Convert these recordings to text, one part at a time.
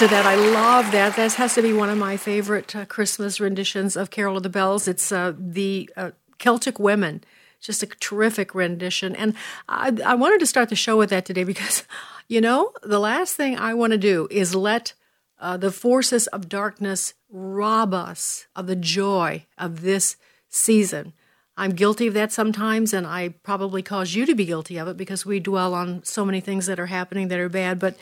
to that. I love that. That has to be one of my favorite uh, Christmas renditions of Carol of the Bells. It's uh, the uh, Celtic Women. Just a terrific rendition. And I, I wanted to start the show with that today because, you know, the last thing I want to do is let uh, the forces of darkness rob us of the joy of this season. I'm guilty of that sometimes, and I probably cause you to be guilty of it because we dwell on so many things that are happening that are bad. But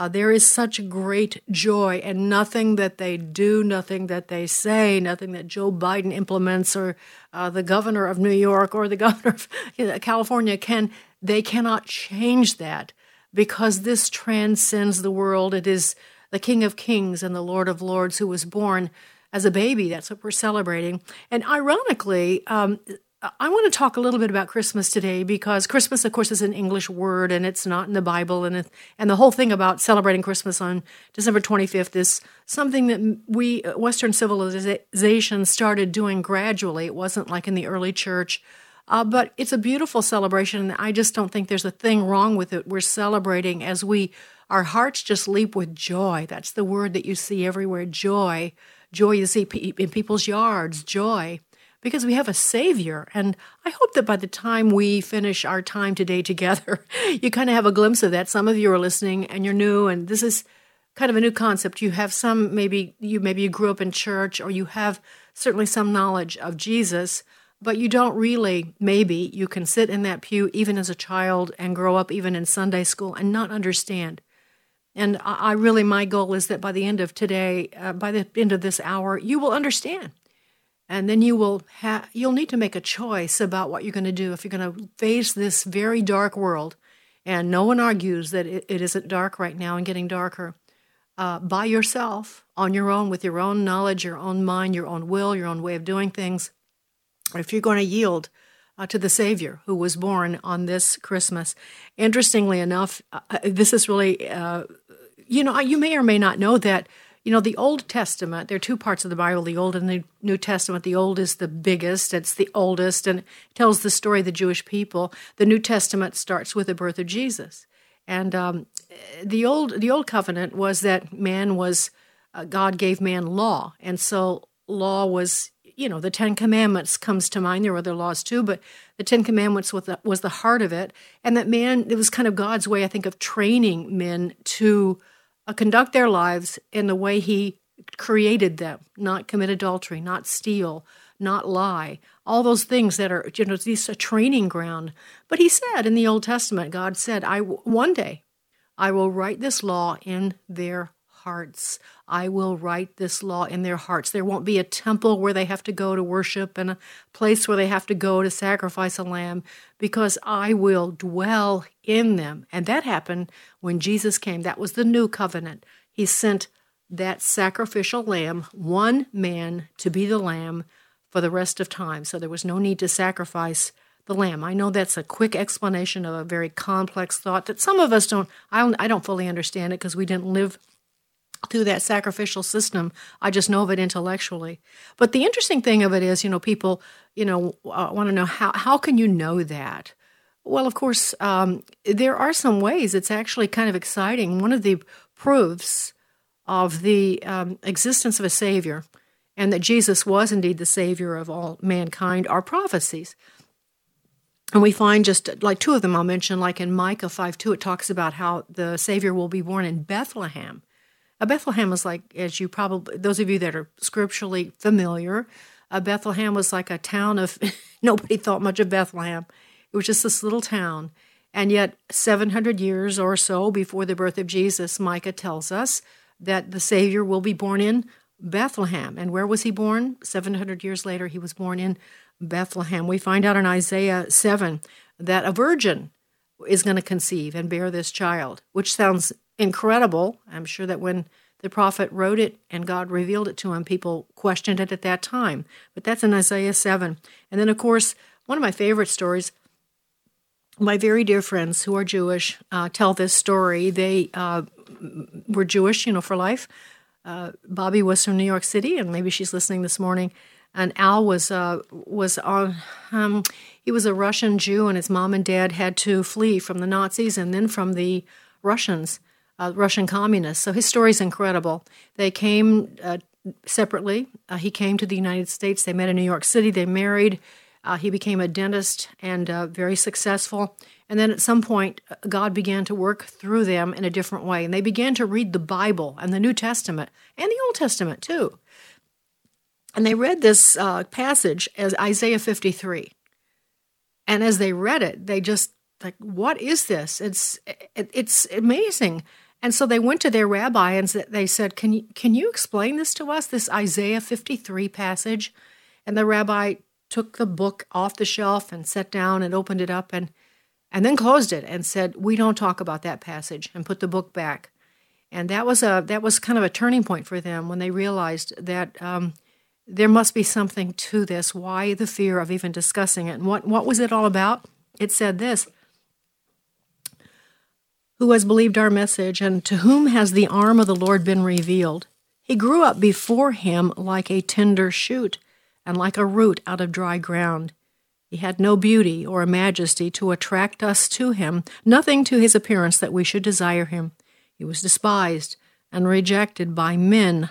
uh, there is such great joy, and nothing that they do, nothing that they say, nothing that Joe Biden implements, or uh, the governor of New York or the governor of you know, California can, they cannot change that because this transcends the world. It is the King of Kings and the Lord of Lords who was born as a baby. That's what we're celebrating. And ironically, um, I want to talk a little bit about Christmas today because Christmas, of course, is an English word and it's not in the Bible. And, it, and the whole thing about celebrating Christmas on December 25th is something that we, uh, Western civilization, started doing gradually. It wasn't like in the early church. Uh, but it's a beautiful celebration. and I just don't think there's a thing wrong with it. We're celebrating as we, our hearts just leap with joy. That's the word that you see everywhere joy. Joy you see in people's yards, joy because we have a Savior. And I hope that by the time we finish our time today together, you kind of have a glimpse of that. Some of you are listening and you're new, and this is kind of a new concept. You have some, maybe you maybe you grew up in church, or you have certainly some knowledge of Jesus, but you don't really. Maybe you can sit in that pew even as a child and grow up even in Sunday school and not understand. And I really, my goal is that by the end of today, uh, by the end of this hour, you will understand and then you will ha- you'll need to make a choice about what you're going to do. If you're going to face this very dark world and no one argues that it, it isn't dark right now and getting darker uh, by yourself on your own with your own knowledge your own mind your own will your own way of doing things if you're going to yield uh, to the savior who was born on this christmas. Interestingly enough uh, this is really uh, you know you may or may not know that you know, the Old Testament, there are two parts of the Bible, the Old and the New Testament. The Old is the biggest, it's the oldest, and tells the story of the Jewish people. The New Testament starts with the birth of Jesus. And um, the old the old covenant was that man was uh, God gave man law, and so law was you know the Ten Commandments comes to mind. There were other laws too, but the Ten Commandments was the, was the heart of it, and that man it was kind of God's way, I think, of training men to Uh, conduct their lives in the way He created them, not commit adultery, not steal, not lie, all those things that are, you know, this a training ground. But He said in the Old Testament, God said, "I one day, I will write this law in their hearts. I will write this law in their hearts. There won't be a temple where they have to go to worship and a place where they have to go to sacrifice a lamb because I will dwell in them. And that happened when Jesus came. That was the new covenant. He sent that sacrificial lamb, one man to be the lamb for the rest of time. So there was no need to sacrifice the lamb. I know that's a quick explanation of a very complex thought that some of us don't I don't, I don't fully understand it because we didn't live through that sacrificial system. I just know of it intellectually. But the interesting thing of it is, you know, people, you know, uh, want to know how how can you know that? Well, of course, um, there are some ways. It's actually kind of exciting. One of the proofs of the um, existence of a Savior and that Jesus was indeed the Savior of all mankind are prophecies. And we find just like two of them I'll mention, like in Micah 5 2, it talks about how the Savior will be born in Bethlehem. A Bethlehem was like, as you probably, those of you that are scripturally familiar, a Bethlehem was like a town of, nobody thought much of Bethlehem. It was just this little town. And yet, 700 years or so before the birth of Jesus, Micah tells us that the Savior will be born in Bethlehem. And where was he born? 700 years later, he was born in Bethlehem. We find out in Isaiah 7 that a virgin is going to conceive and bear this child, which sounds incredible. I'm sure that when the prophet wrote it and God revealed it to him, people questioned it at that time. But that's in Isaiah 7. And then, of course, one of my favorite stories my very dear friends who are Jewish uh, tell this story. They uh, were Jewish, you know, for life. Uh, Bobby was from New York City, and maybe she's listening this morning. And Al was uh, was on. Um, he was a Russian Jew, and his mom and dad had to flee from the Nazis and then from the Russians uh, Russian communists. So his story is incredible. They came uh, separately. Uh, he came to the United States. They met in New York City. They married. Uh, he became a dentist and uh, very successful. And then at some point, uh, God began to work through them in a different way. And they began to read the Bible and the New Testament and the Old Testament too. And they read this passage as Isaiah 53. And as they read it, they just like, what is this? It's it, it's amazing. And so they went to their rabbi and they said, "Can you can you explain this to us? This Isaiah 53 passage?" And the rabbi took the book off the shelf and sat down and opened it up and and then closed it and said, "We don't talk about that passage," and put the book back. And that was a that was kind of a turning point for them when they realized that um, there must be something to this. Why the fear of even discussing it? And what what was it all about? It said this. Who has believed our message, and to whom has the arm of the Lord been revealed? He grew up before him like a tender shoot, and like a root out of dry ground. He had no beauty or majesty to attract us to him, nothing to his appearance that we should desire him. He was despised and rejected by men,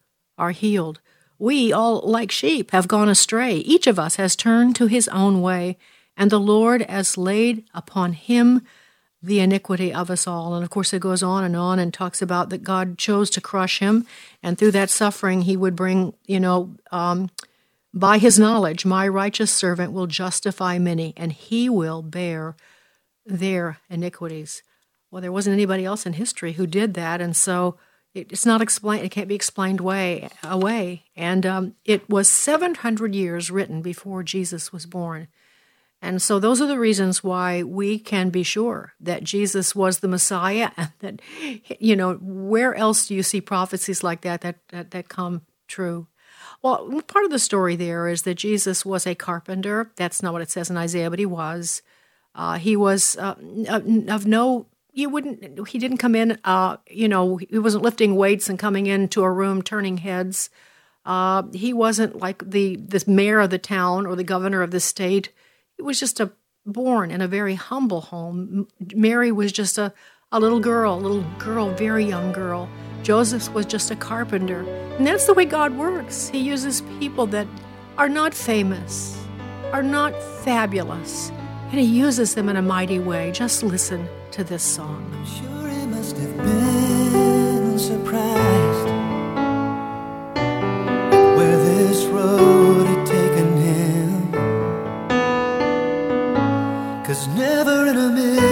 are healed. We all, like sheep, have gone astray. Each of us has turned to his own way, and the Lord has laid upon him the iniquity of us all. And of course, it goes on and on and talks about that God chose to crush him, and through that suffering, he would bring, you know, um, by his knowledge, my righteous servant will justify many, and he will bear their iniquities. Well, there wasn't anybody else in history who did that, and so it's not explained. It can't be explained way away. And um, it was 700 years written before Jesus was born. And so those are the reasons why we can be sure that Jesus was the Messiah and that, you know, where else do you see prophecies like that that, that, that come true? Well, part of the story there is that Jesus was a carpenter. That's not what it says in Isaiah, but he was. Uh, he was uh, of no. You wouldn't. He didn't come in. Uh, you know, he wasn't lifting weights and coming into a room turning heads. Uh, he wasn't like the the mayor of the town or the governor of the state. He was just a born in a very humble home. Mary was just a a little girl, a little girl, very young girl. Joseph was just a carpenter. And that's the way God works. He uses people that are not famous, are not fabulous, and He uses them in a mighty way. Just listen to this song. I'm sure he must have been surprised where this road had taken him. Cause never in a million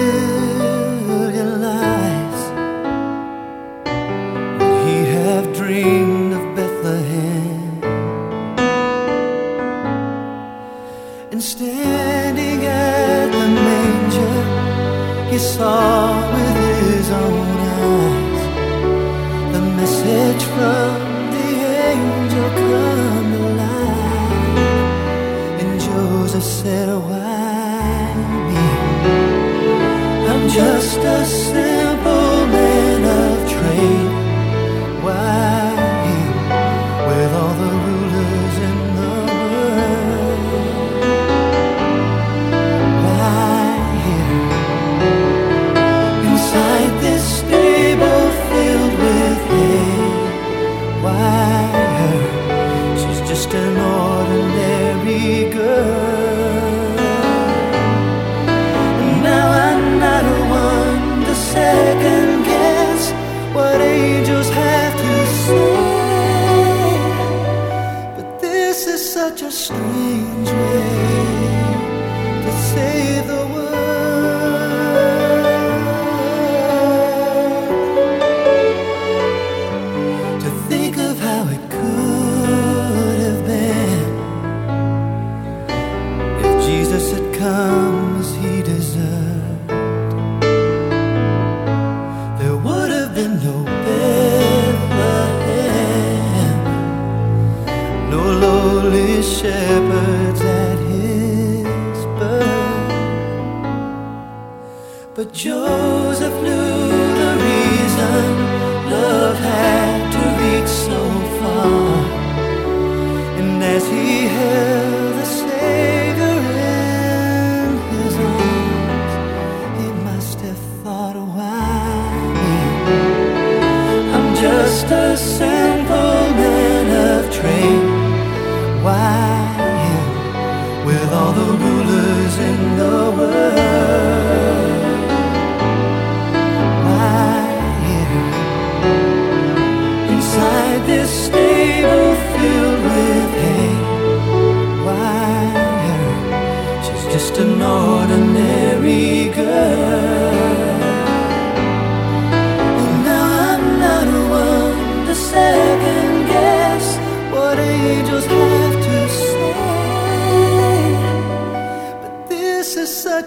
saw with his own eyes the message from the angel come alive. And Joseph said, Why me? I'm just a simple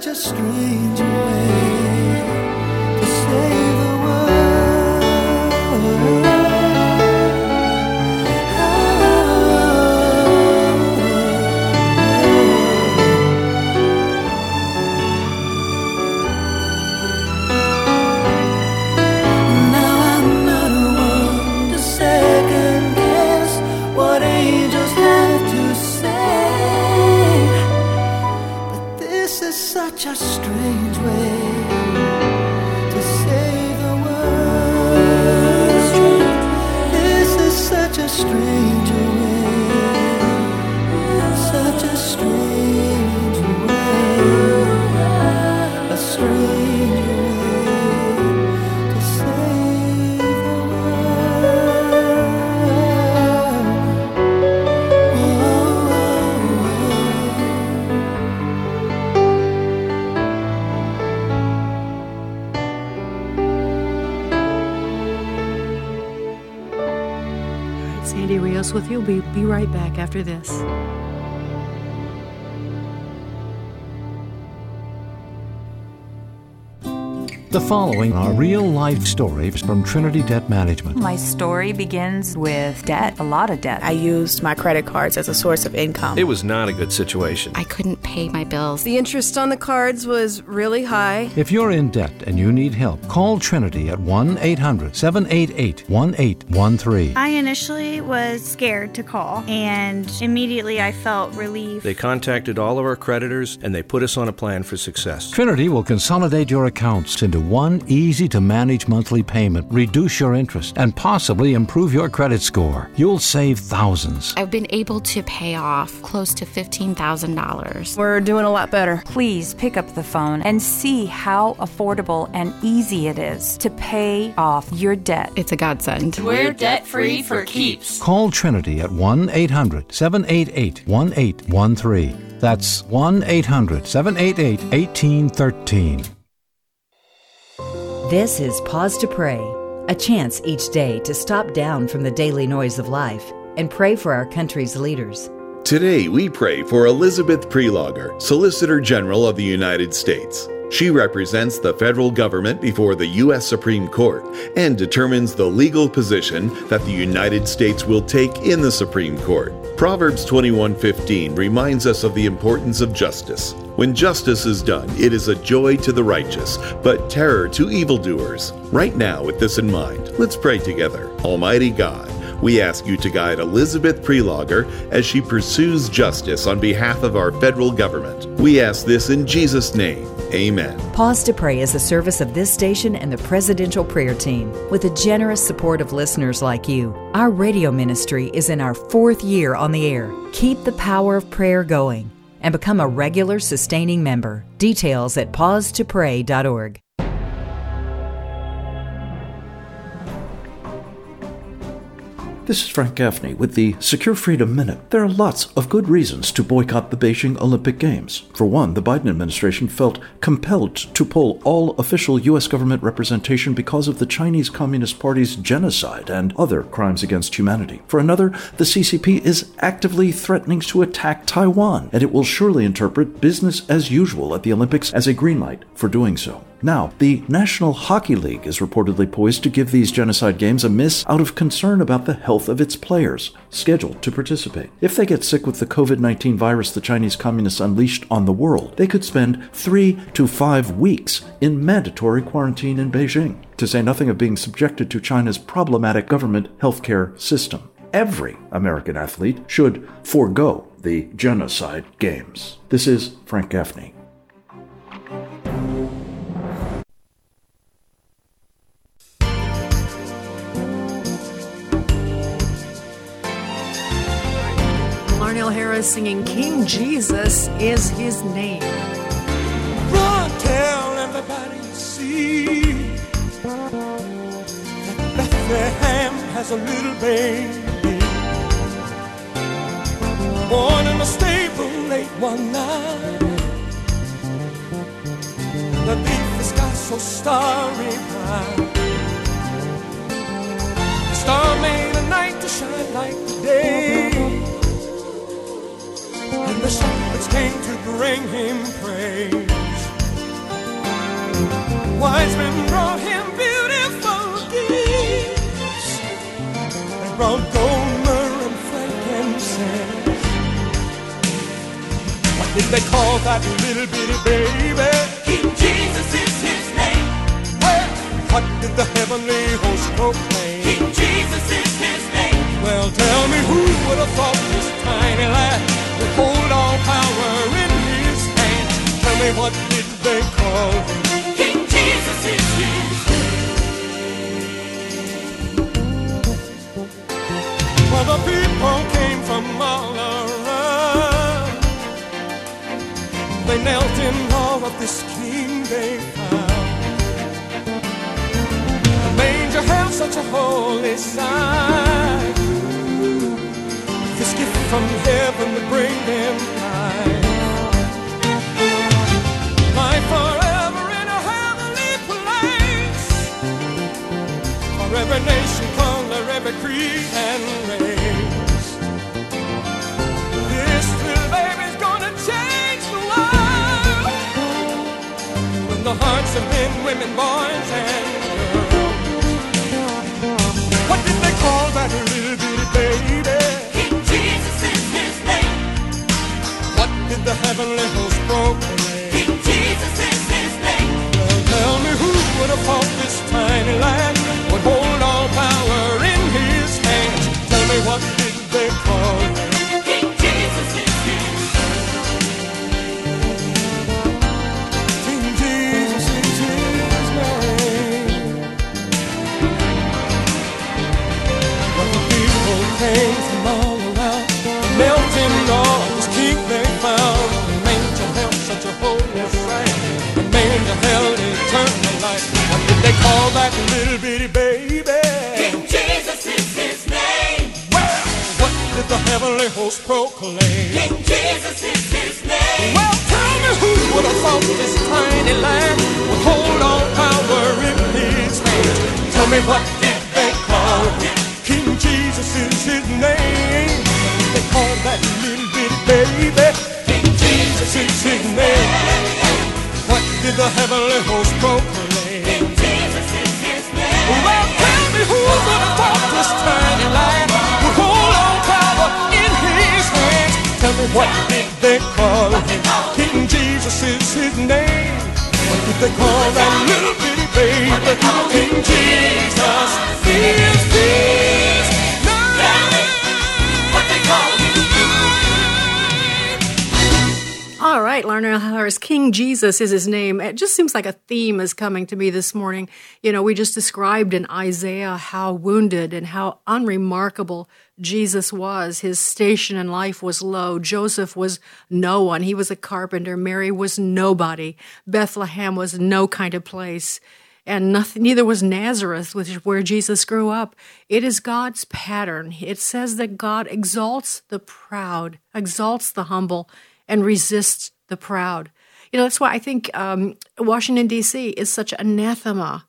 such a strange right back after this. The following are real life stories from Trinity Debt Management. My story begins with debt, a lot of debt. I used my credit cards as a source of income. It was not a good situation. I couldn't pay my bills. The interest on the cards was really high. If you're in debt and you need help, call Trinity at 1 800 788 1813. I initially was scared to call, and immediately I felt relief. They contacted all of our creditors and they put us on a plan for success. Trinity will consolidate your accounts into one easy to manage monthly payment, reduce your interest, and possibly improve your credit score. You'll save thousands. I've been able to pay off close to $15,000. We're doing a lot better. Please pick up the phone and see how affordable and easy it is to pay off your debt. It's a godsend. We're debt free for keeps. Call Trinity at 1 800 788 1813. That's 1 800 788 1813. This is Pause to Pray, a chance each day to stop down from the daily noise of life and pray for our country's leaders. Today, we pray for Elizabeth Prelogar, Solicitor General of the United States. She represents the federal government before the U.S. Supreme Court and determines the legal position that the United States will take in the Supreme Court. Proverbs 21:15 reminds us of the importance of justice. When justice is done, it is a joy to the righteous, but terror to evildoers. Right now, with this in mind, let's pray together. Almighty God, we ask you to guide Elizabeth Prelogar as she pursues justice on behalf of our federal government. We ask this in Jesus' name. Amen. Pause to Pray is a service of this station and the Presidential Prayer Team. With the generous support of listeners like you, our radio ministry is in our fourth year on the air. Keep the power of prayer going and become a regular sustaining member. Details at pausetopray.org. This is Frank Gaffney with the Secure Freedom Minute. There are lots of good reasons to boycott the Beijing Olympic Games. For one, the Biden administration felt compelled to pull all official U.S. government representation because of the Chinese Communist Party's genocide and other crimes against humanity. For another, the CCP is actively threatening to attack Taiwan, and it will surely interpret business as usual at the Olympics as a green light for doing so. Now, the National Hockey League is reportedly poised to give these genocide games a miss out of concern about the health of its players scheduled to participate. If they get sick with the COVID 19 virus the Chinese communists unleashed on the world, they could spend three to five weeks in mandatory quarantine in Beijing, to say nothing of being subjected to China's problematic government healthcare system. Every American athlete should forego the genocide games. This is Frank Gaffney. Larnelle singing King Jesus is his name. Run, tell everybody you see that Bethlehem has a little baby born in a stable late one night. The beef has got so starry bright. The star made a night to shine like the day. Bring him praise. Wise men brought him beautiful gifts. They brought gold, myrrh, and frankincense. What did they call that little bitty baby? King Jesus is his name. Well, what did the heavenly host proclaim? King Jesus is his name. Well, tell me who would have thought this tiny lad would hold all power in his hand? Tell me what did they call him? King Jesus is his Well, the people came from all around. They knelt in awe of this king they found. The manger held such a holy sight. This gift from heaven would bring them. Life For every nation, color, every creed and race. This little baby's gonna change the world. When the hearts of men, women, boys, and girls. What did they call that little bitty baby? King Jesus is his name. What did the heavenly host proclaim? King Jesus is his name. Well, tell me who would have thought this tiny lad call that little bitty baby? King Jesus is his name. Well, what did the heavenly host proclaim? King Jesus is his name. Well, tell me who would have thought this tiny lad would hold all power in his hands? Tell me what did they call him? King Jesus is his name. They call that little bitty baby. King Jesus is his name. What did the heavenly host proclaim? What did they call him? King Jesus is his name. What did they call that little bitty baby? King Jesus right, Larnelle Harris, King Jesus is his name. It just seems like a theme is coming to me this morning. You know, we just described in Isaiah how wounded and how unremarkable Jesus was. His station in life was low. Joseph was no one. He was a carpenter. Mary was nobody. Bethlehem was no kind of place. And nothing, neither was Nazareth, which is where Jesus grew up. It is God's pattern. It says that God exalts the proud, exalts the humble, and resists the proud. You know, that's why I think um, Washington, D.C. is such anathema.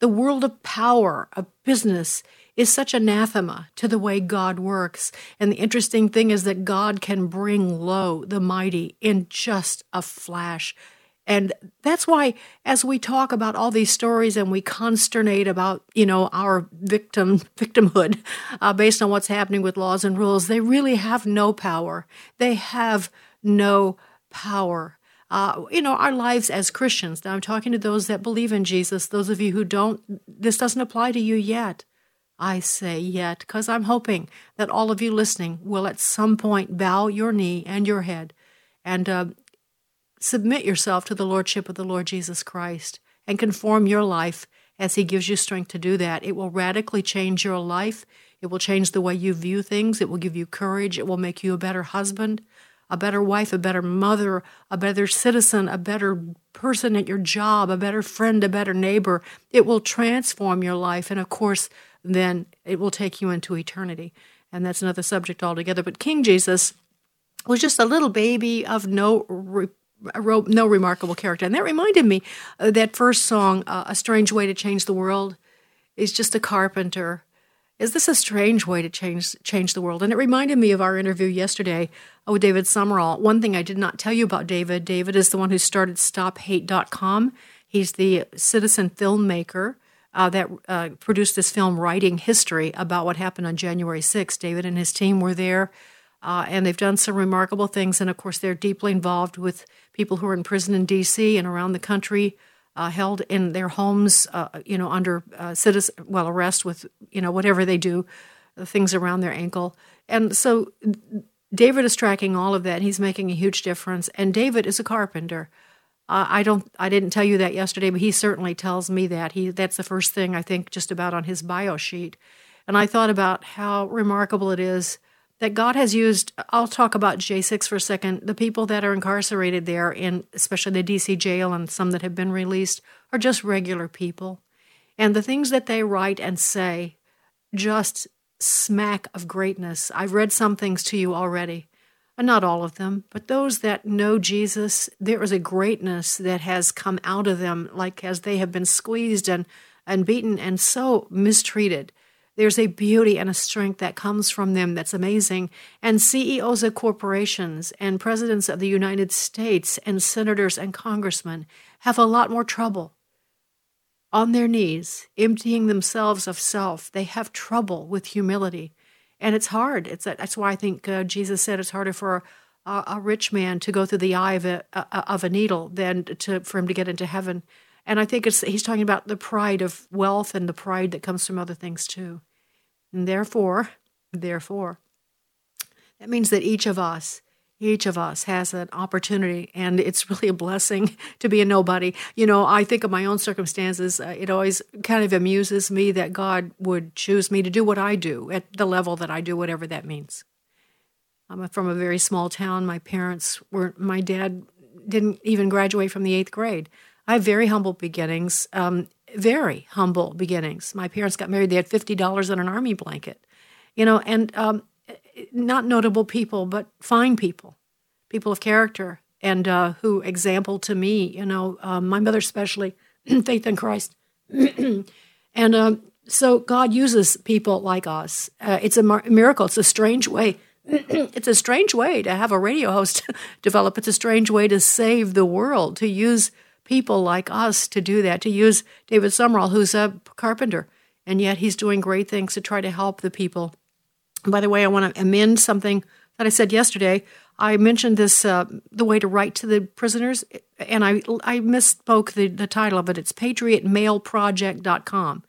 The world of power, of business, is such anathema to the way God works. And the interesting thing is that God can bring low the mighty in just a flash. And that's why, as we talk about all these stories and we consternate about, you know, our victim victimhood uh, based on what's happening with laws and rules, they really have no power. They have no power. Uh, you know, our lives as Christians. Now, I'm talking to those that believe in Jesus. Those of you who don't, this doesn't apply to you yet. I say yet, because I'm hoping that all of you listening will at some point bow your knee and your head and uh, submit yourself to the Lordship of the Lord Jesus Christ and conform your life as He gives you strength to do that. It will radically change your life. It will change the way you view things. It will give you courage. It will make you a better husband, a better wife, a better mother, a better citizen, a better person at your job, a better friend, a better neighbor. It will transform your life. And of course, then it will take you into eternity. And that's another subject altogether. But King Jesus was just a little baby of no re- no remarkable character. And that reminded me of that first song, uh, A Strange Way to Change the World, is just a carpenter. Is this a strange way to change change the world? And it reminded me of our interview yesterday with David Summerall. One thing I did not tell you about David, David is the one who started StopHate.com. He's the citizen filmmaker uh, that uh, produced this film, Writing History, about what happened on January 6th. David and his team were there, uh, and they've done some remarkable things. And of course, they're deeply involved with people who are in prison in D.C. and around the country, uh, held in their homes, uh, you know, under uh, citizen well arrest with you know whatever they do, the things around their ankle. And so David is tracking all of that. He's making a huge difference. And David is a carpenter. Uh, I don't. I didn't tell you that yesterday, but he certainly tells me that. He that's the first thing I think just about on his bio sheet. And I thought about how remarkable it is that God has used. I'll talk about J6 for a second. The people that are incarcerated there, in especially the DC jail and some that have been released, are just regular people, and the things that they write and say just smack of greatness. I've read some things to you already uh, not all of them, but those that know Jesus, there is a greatness that has come out of them, like as they have been squeezed and, and beaten and so mistreated. There's a beauty and a strength that comes from them that's amazing. And CEOs of corporations and presidents of the United States and senators and congressmen have a lot more trouble. On their knees, emptying themselves of self, they have trouble with humility and it's hard. It's that's why I think uh, Jesus said it's harder for a, a, rich man to go through the eye of a, a, of a needle than to for him to get into heaven. And I think it's he's talking about the pride of wealth and the pride that comes from other things too. And therefore, therefore, that means that each of us each of us has an opportunity, and it's really a blessing to be a nobody. You know, I think of my own circumstances. Uh, it always kind of amuses me that God would choose me to do what I do at the level that I do, whatever that means. I'm from a very small town. My parents weren't. my dad didn't even graduate from the eighth grade. I have very humble beginnings, um, very humble beginnings. My parents got married, they had $50 on an army blanket, you know, and um, not notable people, but fine people, people of character, and uh, who example to me. You know, uh, my mother especially, faith in Christ, and uh, so God uses people like us. Uh, it's a mar- miracle. It's a strange way. it's a strange way to have a radio host develop. It's a strange way to save the world. To use people like us to do that. To use David Summerall, who's a carpenter, and yet he's doing great things to try to help the people by the way, I want to amend something that I said yesterday. I mentioned this uh, the way to write to the prisoners, and I I misspoke the, the title of it. It's patriotmailproject.com.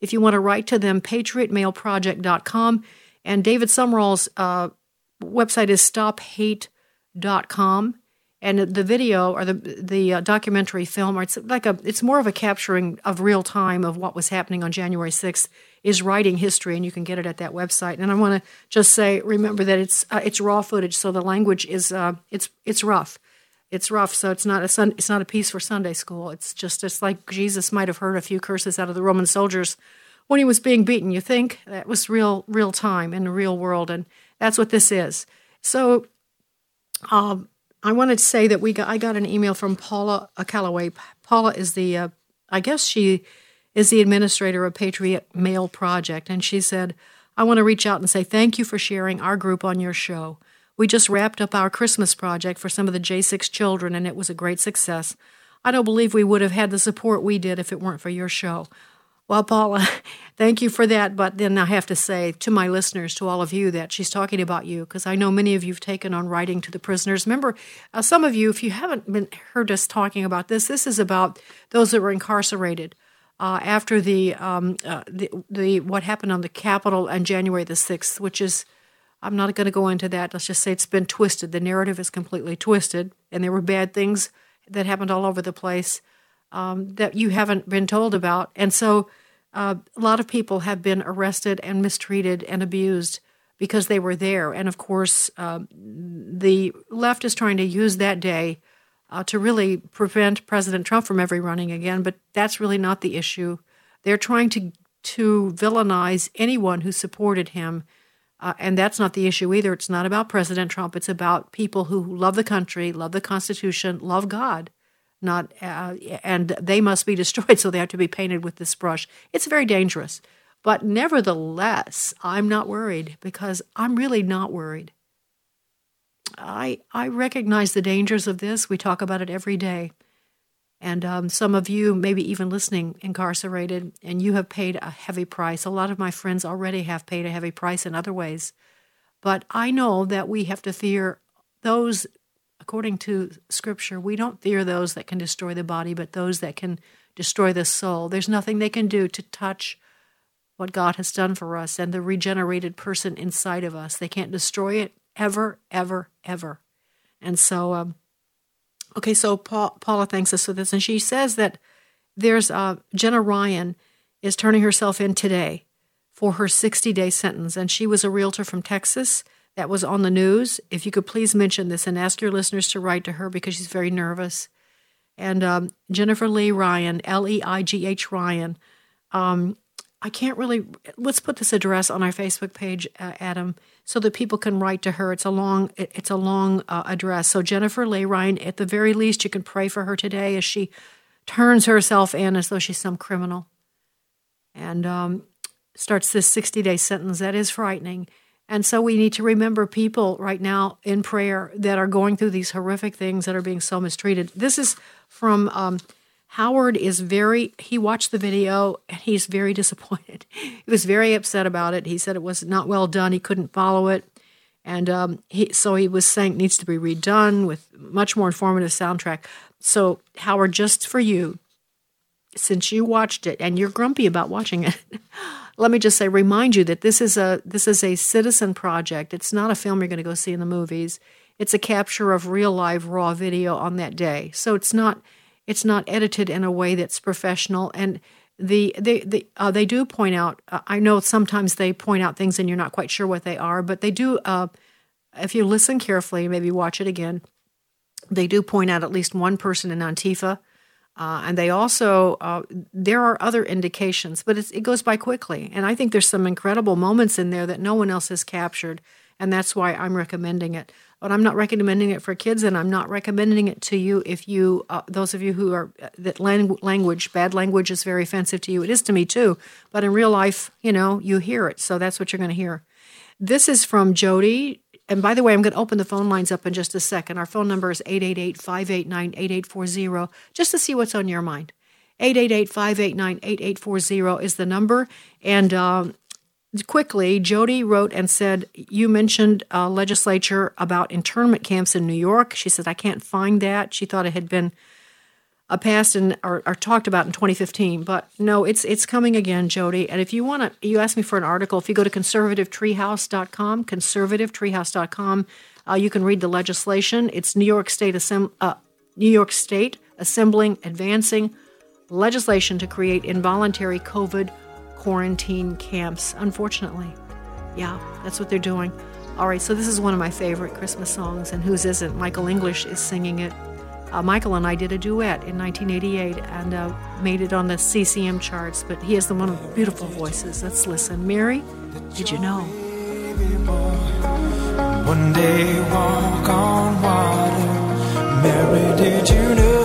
If you want to write to them, patriotmailproject.com. And David Summerall's uh, website is stophate.com and the video or the the uh, documentary film, or it's like a it's more of a capturing of real time of what was happening on January 6th is writing history, and you can get it at that website. And I want to just say, remember that it's uh, it's raw footage, so the language is uh, it's it's rough. It's rough, so it's not a sun, it's not a piece for Sunday school. It's just it's like Jesus might have heard a few curses out of the Roman soldiers when he was being beaten. You think that was real real time in the real world, and that's what this is. So. Um, I wanted to say that we got I got an email from Paula Calloway. Paula is the uh, I guess she is the administrator of Patriot Mail Project, and she said, "I want to reach out and say thank you for sharing our group on your show. We just wrapped up our Christmas project for some of the J6 children, and it was a great success. I don't believe we would have had the support we did if it weren't for your show. Well, Paula, thank you for that. But then I have to say to my listeners, to all of you, that she's talking about you because I know many of you have taken on writing to the prisoners. Remember, uh, some of you, if you haven't been heard us talking about this, this is about those that were incarcerated uh, after the, um, uh, the the what happened on the Capitol on January the sixth, which is. I'm not going to go into that. Let's just say it's been twisted. The narrative is completely twisted, and there were bad things that happened all over the place um, that you haven't been told about. And so uh, a lot of people have been arrested and mistreated and abused because they were there. And of course, uh, the left is trying to use that day uh, to really prevent President Trump from ever running again. But that's really not the issue. They're trying to to villainize anyone who supported him. Uh, and that's not the issue either. It's not about President Trump. It's about people who love the country, love the Constitution, love God not uh, and they must be destroyed so they have to be painted with this brush. It's very dangerous. But nevertheless i'm not worried because i'm really not worried. I i recognize the dangers of this. We talk about it every day. And um, some of you maybe even listening incarcerated and you have paid a heavy price. A lot of my friends already have paid a heavy price in other ways. But i know that we have to fear those according to scripture, we don't fear those that can destroy the body, but those that can destroy the soul. There's nothing they can do to touch what God has done for us and the regenerated person inside of us. They can't destroy it ever, ever, ever. And so, um, okay, so Paul, Paula thanks us for this, and she says that there's uh, Jenna Ryan is turning herself in today for her 60 day sentence, and she was a realtor from Texas that was on the news. If you could please mention this and ask your listeners to write to her because she's very nervous. And um, Jennifer Leigh Ryan, L E I G H Ryan. Um, I can't really. Let's put this address on our Facebook page, uh, Adam, so that people can write to her. It's a long. It's a long uh, address. So Jennifer Leigh Ryan. At the very least, you can pray for her today as she turns herself in as though she's some criminal, and um, starts this sixty-day sentence. That is frightening. And so we need to remember people right now in prayer that are going through these horrific things that are being so mistreated. This is from um, Howard is very he watched the video and he's very disappointed. he was very upset about it. He said it was not well done. He couldn't follow it. And um, he, so he was saying it needs to be redone with much more informative soundtrack. So Howard, just for you, since you watched it and you're grumpy about watching it, let me just say remind you that this is a this is a citizen project. It's not a film you're going to go see in the movies. It's a capture of real live raw video on that day. So it's not it's not edited in a way that's professional and the they they uh, they do point out uh, I know sometimes they point out things and you're not quite sure what they are, but they do uh, if you listen carefully, maybe watch it again. They do point out at least one person in Antifa uh, and they also, uh, there are other indications, but it goes by quickly. And I think there's some incredible moments in there that no one else has captured. And that's why I'm recommending it. But I'm not recommending it for kids, and I'm not recommending it to you if you, uh, those of you who are, uh, that language, bad language is very offensive to you. It is to me too. But in real life, you know, you hear it. So that's what you're going to hear. This is from Jody and by the way, I'm going to open the phone lines up in just a second. Our phone number is 888 589 8840, just to see what's on your mind. 888 589 8840 is the number. And um, quickly, Jody wrote and said, You mentioned uh, legislature about internment camps in New York. She said, I can't find that. She thought it had been uh, passed and are, or, talked about in 2015. But no, it's it's coming again, Jody. And if you want to, you asked me for an article. If you go to conservativetreehouse.com, conservativetreehouse.com, uh, you can read the legislation. It's New York State Assemb- uh, New York State assembling, advancing legislation to create involuntary COVID quarantine camps. Unfortunately, yeah, that's what they're doing. All right, so this is one of my favorite Christmas songs, and whose isn't? Michael English is singing it. Uh, Michael and I did a duet in 1988 and uh, made it on the CCM charts, but he has the one of the beautiful voices. Let's listen. Mary, did you know? One day walk on water. Mary, did you know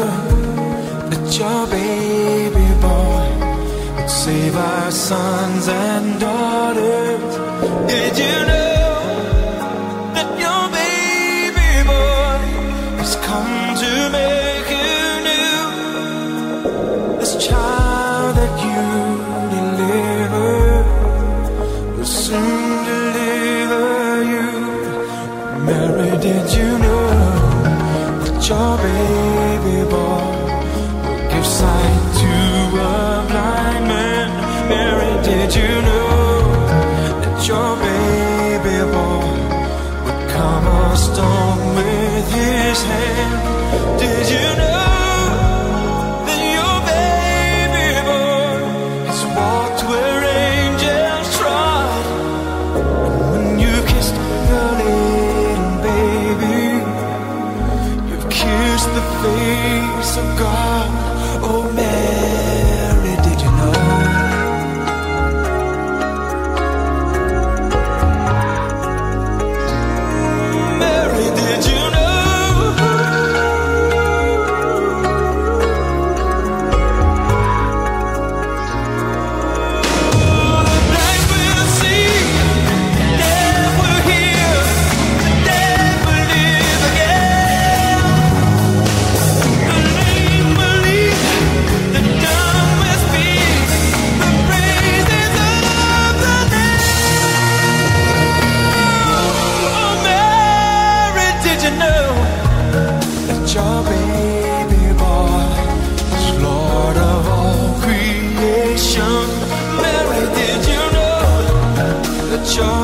that your baby boy would save our sons and daughters? Did you know Did you Your baby boy is Lord of all creation. Mary, did you know that your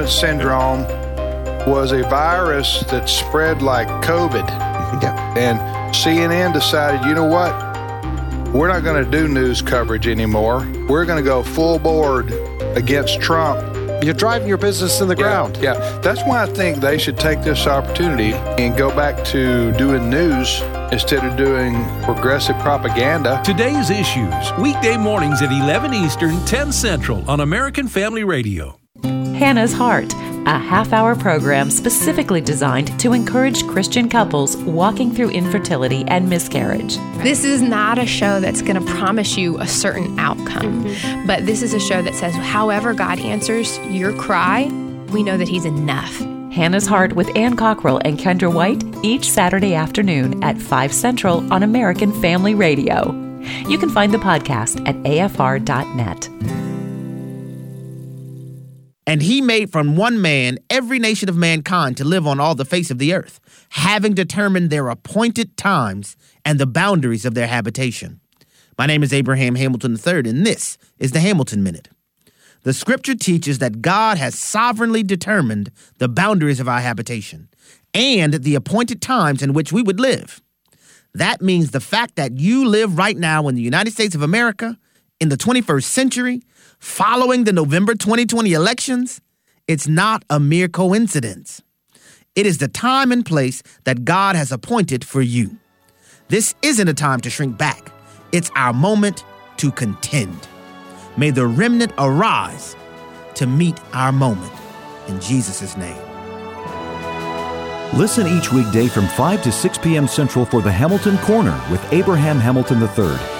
Trump syndrome was a virus that spread like COVID. And CNN decided, you know what? We're not going to do news coverage anymore. We're going to go full board against Trump. You're driving your business in the ground. Yeah, that's why I think they should take this opportunity and go back to doing news instead of doing progressive propaganda. Today's issues, weekday mornings at 11 Eastern, 10 Central on American Family Radio. Hannah's Heart, a half hour program specifically designed to encourage Christian couples walking through infertility and miscarriage. This is not a show that's going to promise you a certain outcome, mm-hmm. but this is a show that says, however God answers your cry, we know that He's enough. Hannah's Heart with Ann Cockrell and Kendra White each Saturday afternoon at 5 Central on American Family Radio. You can find the podcast at afr.net. And he made from one man every nation of mankind to live on all the face of the earth, having determined their appointed times and the boundaries of their habitation. My name is Abraham Hamilton III, and this is the Hamilton Minute. The scripture teaches that God has sovereignly determined the boundaries of our habitation and the appointed times in which we would live. That means the fact that you live right now in the United States of America in the 21st century, following the November 2020 elections, it's not a mere coincidence. It is the time and place that God has appointed for you. This isn't a time to shrink back, it's our moment to contend. May the remnant arise to meet our moment. In Jesus' name. Listen each weekday from 5 to 6 p.m. Central for the Hamilton Corner with Abraham Hamilton III,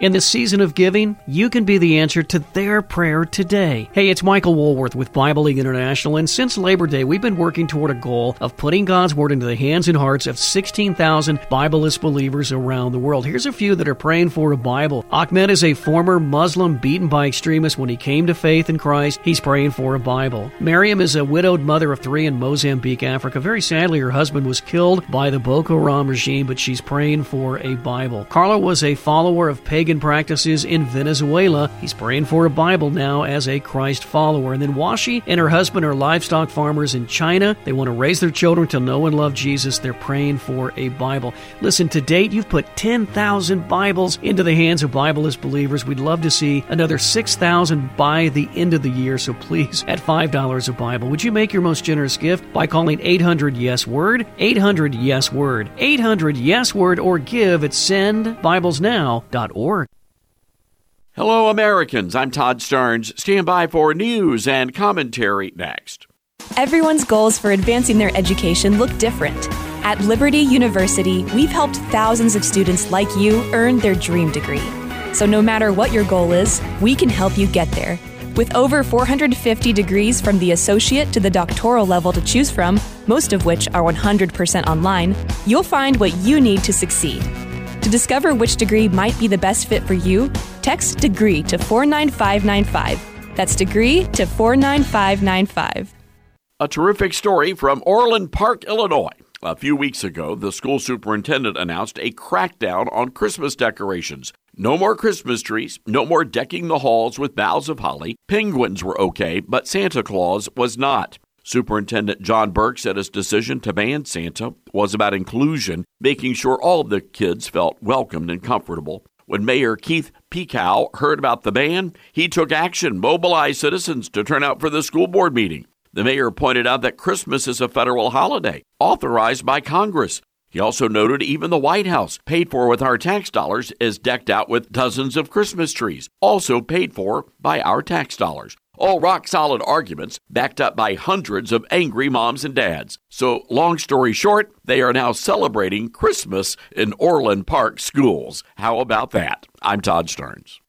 In the season of giving, you can be the answer to their prayer today. Hey, it's Michael Woolworth with Bible League International, and since Labor Day, we've been working toward a goal of putting God's Word into the hands and hearts of 16,000 Bibleless believers around the world. Here's a few that are praying for a Bible. Ahmed is a former Muslim beaten by extremists when he came to faith in Christ. He's praying for a Bible. Miriam is a widowed mother of three in Mozambique, Africa. Very sadly, her husband was killed by the Boko Haram regime, but she's praying for a Bible. Carla was a follower of pagan practices in Venezuela. He's praying for a Bible now as a Christ follower. And then Washi and her husband are livestock farmers in China. They want to raise their children to know and love Jesus. They're praying for a Bible. Listen, to date, you've put 10,000 Bibles into the hands of Bibleless believers. We'd love to see another 6,000 by the end of the year. So please, at $5 a Bible, would you make your most generous gift by calling 800 Yes Word, 800 Yes Word, 800 Yes Word, or give at sendbiblesnow.org. Hello, Americans. I'm Todd Starnes. Stand by for news and commentary next. Everyone's goals for advancing their education look different. At Liberty University, we've helped thousands of students like you earn their dream degree. So, no matter what your goal is, we can help you get there. With over 450 degrees from the associate to the doctoral level to choose from, most of which are 100% online, you'll find what you need to succeed. To discover which degree might be the best fit for you, text degree to 49595. That's degree to 49595. A terrific story from Orland Park, Illinois. A few weeks ago, the school superintendent announced a crackdown on Christmas decorations. No more Christmas trees, no more decking the halls with boughs of holly. Penguins were okay, but Santa Claus was not. Superintendent John Burke said his decision to ban Santa was about inclusion, making sure all of the kids felt welcomed and comfortable. When Mayor Keith Pekau heard about the ban, he took action, mobilized citizens to turn out for the school board meeting. The mayor pointed out that Christmas is a federal holiday authorized by Congress. He also noted even the White House, paid for with our tax dollars, is decked out with dozens of Christmas trees, also paid for by our tax dollars. All rock solid arguments backed up by hundreds of angry moms and dads. So, long story short, they are now celebrating Christmas in Orland Park schools. How about that? I'm Todd Starnes.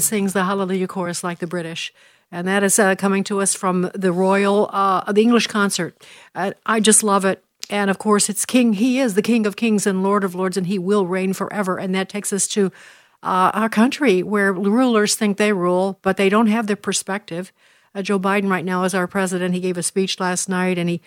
Sings the Hallelujah chorus like the British. And that is uh, coming to us from the Royal, uh, the English concert. I just love it. And of course, it's King. He is the King of Kings and Lord of Lords, and He will reign forever. And that takes us to uh, our country, where rulers think they rule, but they don't have the perspective. Uh, Joe Biden, right now, is our president. He gave a speech last night, and he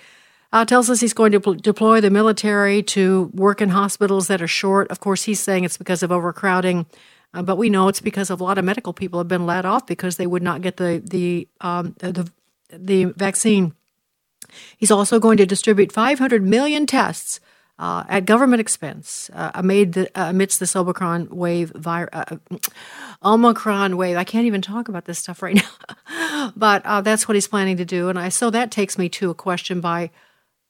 uh, tells us he's going to pl- deploy the military to work in hospitals that are short. Of course, he's saying it's because of overcrowding, uh, but we know it's because a lot of medical people have been let off because they would not get the the um, the, the vaccine. He's also going to distribute 500 million tests uh, at government expense uh, amid the, uh, amidst this Omicron wave. Vi- uh, Omicron wave. I can't even talk about this stuff right now, but uh, that's what he's planning to do. And I so that takes me to a question by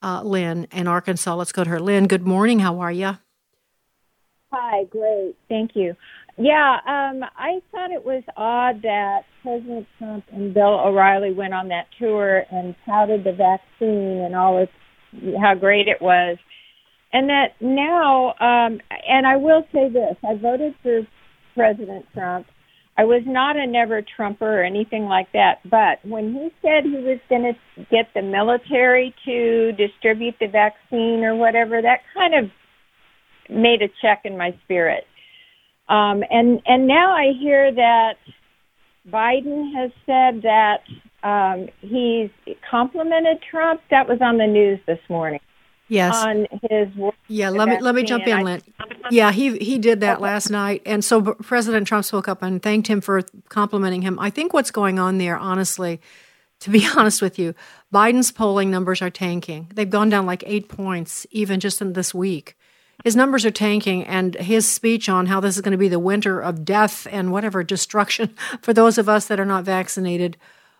uh, Lynn in Arkansas. Let's go to her. Lynn, good morning. How are you? Hi, great. Thank you. Yeah, um, I thought it was odd that President Trump and Bill O'Reilly went on that tour and touted the vaccine and all its how great it was, and that now. Um, and I will say this: I voted for President Trump. I was not a never Trumper or anything like that, but when he said he was going to get the military to distribute the vaccine or whatever, that kind of made a check in my spirit. Um, and and now I hear that Biden has said that um, he's complimented Trump. That was on the news this morning. Yes. On his yeah. Let me let me jump in, Lynn. Yeah, he he did that okay. last night, and so President Trump spoke up and thanked him for complimenting him. I think what's going on there, honestly, to be honest with you, Biden's polling numbers are tanking. They've gone down like eight points even just in this week his numbers are tanking, and his speech on how this is going to be the winter of death and whatever destruction for those of us that are not vaccinated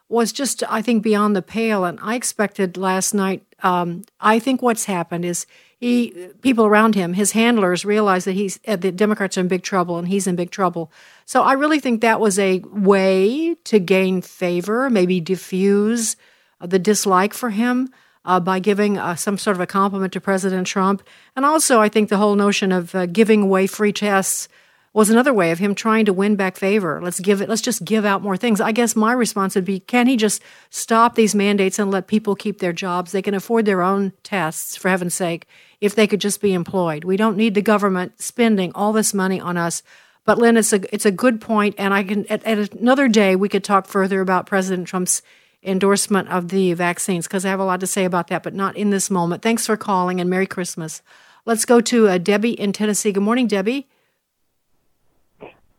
was just, I think, beyond the pale. And I expected last night. Um, I think what's happened is he, people around him, his handlers, realize that he's uh, the Democrats are in big trouble, and he's in big trouble. So I really think that was a way to gain favor, maybe diffuse the dislike for him uh, by giving uh, some sort of a compliment to President Trump. And also, I think the whole notion of uh, giving away free tests was another way of him trying to win back favor. Let's give it. Let's just give out more things. I guess my response would be: Can he just stop these mandates and let people keep their jobs? They can afford their own tests, for heaven's sake. If they could just be employed, we don't need the government spending all this money on us. But Lynn, it's a it's a good point, and I can at, at another day we could talk further about President Trump's endorsement of the vaccines because I have a lot to say about that, but not in this moment. Thanks for calling and Merry Christmas. Let's go to uh, Debbie in Tennessee. Good morning, Debbie.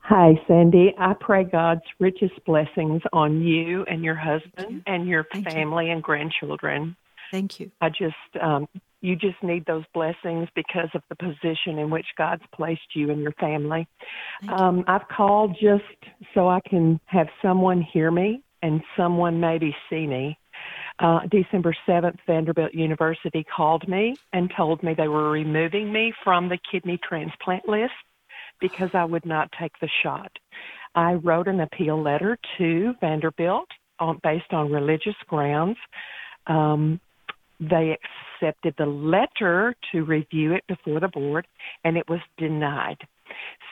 Hi, Sandy. I pray God's richest blessings on you and your husband you. and your Thank family you. and grandchildren. Thank you. I just, um, you just need those blessings because of the position in which God's placed you and your family. Um, I've called just so I can have someone hear me and someone maybe see me. Uh, December 7th, Vanderbilt University called me and told me they were removing me from the kidney transplant list because I would not take the shot. I wrote an appeal letter to Vanderbilt on, based on religious grounds. Um, they accepted the letter to review it before the board, and it was denied.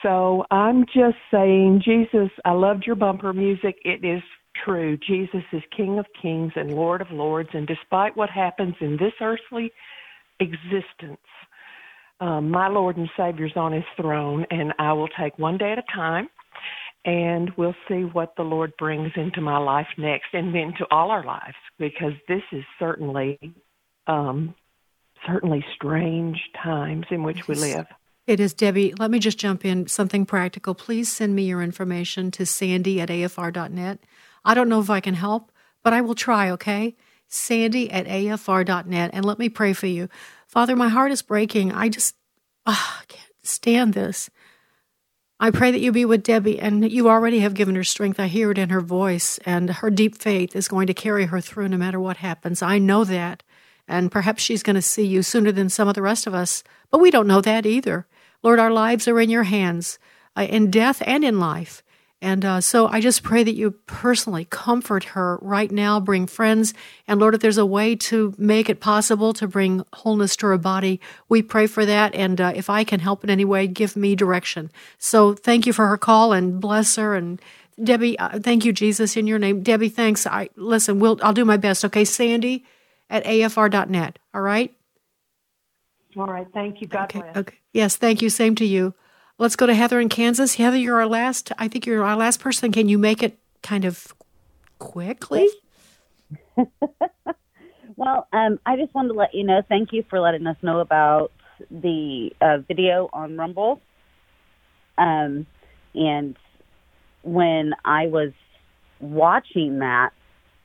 So I'm just saying, Jesus, I loved your bumper music. It is true. Jesus is King of Kings and Lord of Lords, and despite what happens in this earthly existence, um, my Lord and Savior's on his throne, and I will take one day at a time, and we'll see what the Lord brings into my life next and into all our lives, because this is certainly, um, certainly strange times in which we live. It is Debbie. Let me just jump in. Something practical. Please send me your information to sandy at afr.net. I don't know if I can help, but I will try, okay? Sandy at afr.net, and let me pray for you. Father, my heart is breaking. I just oh, I can't stand this. I pray that you be with Debbie, and you already have given her strength. I hear it in her voice, and her deep faith is going to carry her through no matter what happens. I know that. And perhaps she's going to see you sooner than some of the rest of us, but we don't know that either. Lord, our lives are in your hands, uh, in death and in life. And uh, so I just pray that you personally comfort her right now, bring friends. And Lord, if there's a way to make it possible to bring wholeness to her body, we pray for that. And uh, if I can help in any way, give me direction. So thank you for her call and bless her. And Debbie, uh, thank you, Jesus, in your name. Debbie, thanks. I Listen, we'll, I'll do my best. Okay, Sandy at afr.net. All right? All right. Thank you. God okay, bless. Okay. Yes, thank you. Same to you. Let's go to Heather in Kansas. Heather, you're our last. I think you're our last person. Can you make it kind of quickly? well, um, I just wanted to let you know. Thank you for letting us know about the uh, video on Rumble. Um, and when I was watching that,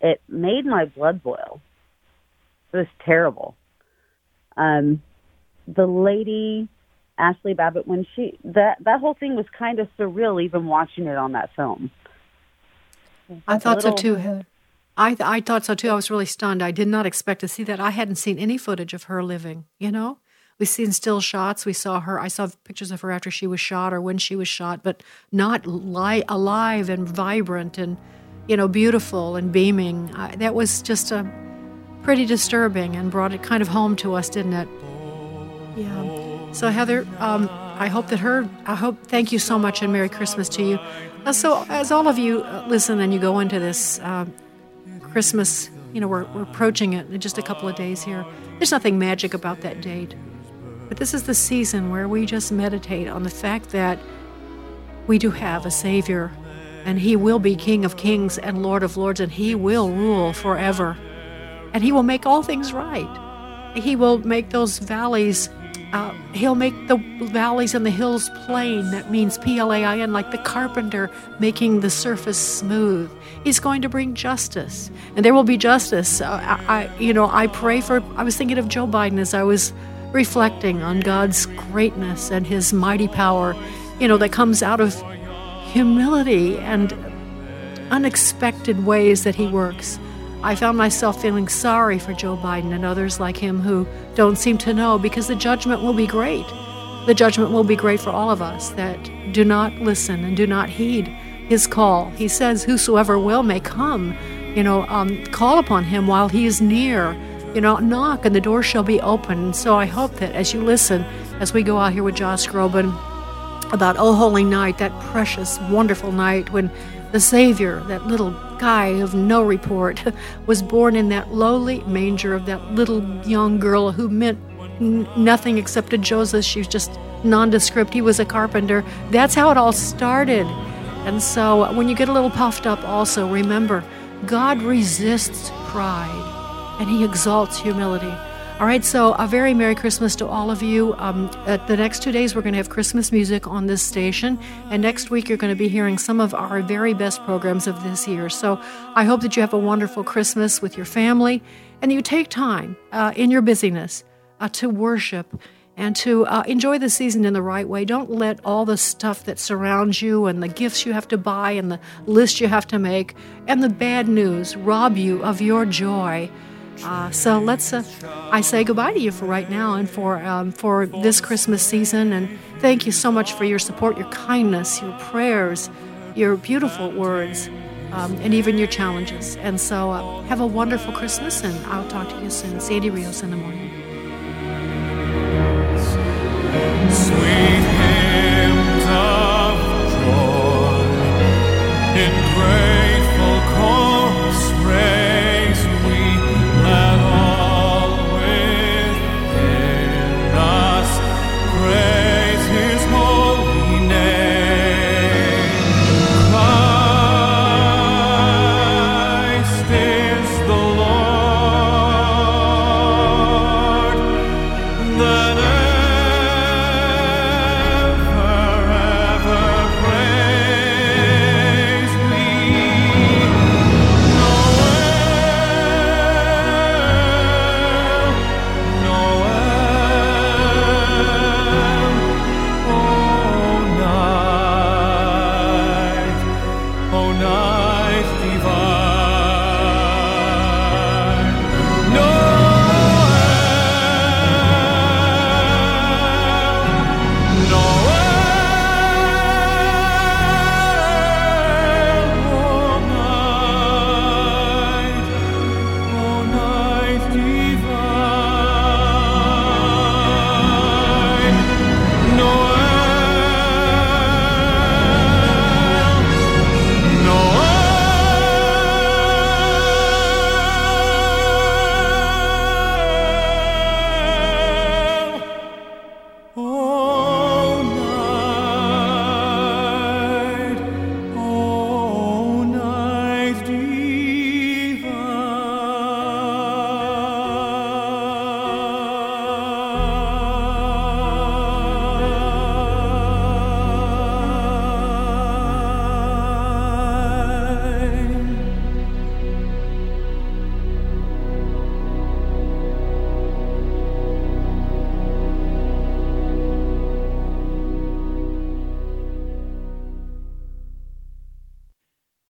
it made my blood boil. It was terrible. Um, the lady Ashli Babbitt when she that that whole thing was kind of surreal even watching it on that film. I thought little, so too, Heather. I th- I thought so too. I was really stunned. I did not expect to see that. I hadn't seen any footage of her living. You know, we've seen still shots. We saw her. I saw pictures of her after she was shot or when she was shot, but not li- alive and vibrant and you know beautiful and beaming. I, that was just a pretty disturbing and brought it kind of home to us, didn't it? Yeah. So, Heather, um, I hope that her, I hope, thank you so much and Merry Christmas to you. Uh, so, as all of you uh, listen and you go into this uh, Christmas, you know, we're, we're approaching it in just a couple of days here. There's nothing magic about that date. But this is the season where we just meditate on the fact that we do have a Savior, and He will be King of Kings and Lord of Lords, and He will rule forever. And He will make all things right. He will make those valleys uh, he'll make the valleys and the hills plain. That means P L A I N, like the carpenter making the surface smooth. He's going to bring justice, and there will be justice. Uh, I, you know, I pray for. I was thinking of Joe Biden as I was reflecting on God's greatness and His mighty power. You know, that comes out of humility and unexpected ways that He works. I found myself feeling sorry for Joe Biden and others like him who don't seem to know because the judgment will be great. The judgment will be great for all of us that do not listen and do not heed his call. He says, Whosoever will may come. You know, um, call upon him while he is near. You know, knock and the door shall be open. So I hope that as you listen, as we go out here with Josh Groban about Oh Holy Night, that precious, wonderful night when the Savior, that little guy of no report, was born in that lowly manger of that little young girl who meant n- nothing except to Joseph. She was just nondescript. He was a carpenter. That's how it all started. And so uh, when you get a little puffed up, also remember God resists pride and he exalts humility. All right, so a very Merry Christmas to all of you. Um, at the next two days, we're going to have Christmas music on this station, and next week, you're going to be hearing some of our very best programs of this year. So I hope that you have a wonderful Christmas with your family and you take time uh, in your busyness uh, to worship and to uh, enjoy the season in the right way. Don't let all the stuff that surrounds you and the gifts you have to buy and the list you have to make and the bad news rob you of your joy uh, so let's. Uh, I say goodbye to you for right now and for um, for this Christmas season. And thank you so much for your support, your kindness, your prayers, your beautiful words, um, and even your challenges. And so uh, have a wonderful Christmas, and I'll talk to you soon. Sandy Rios in the morning. Sweet.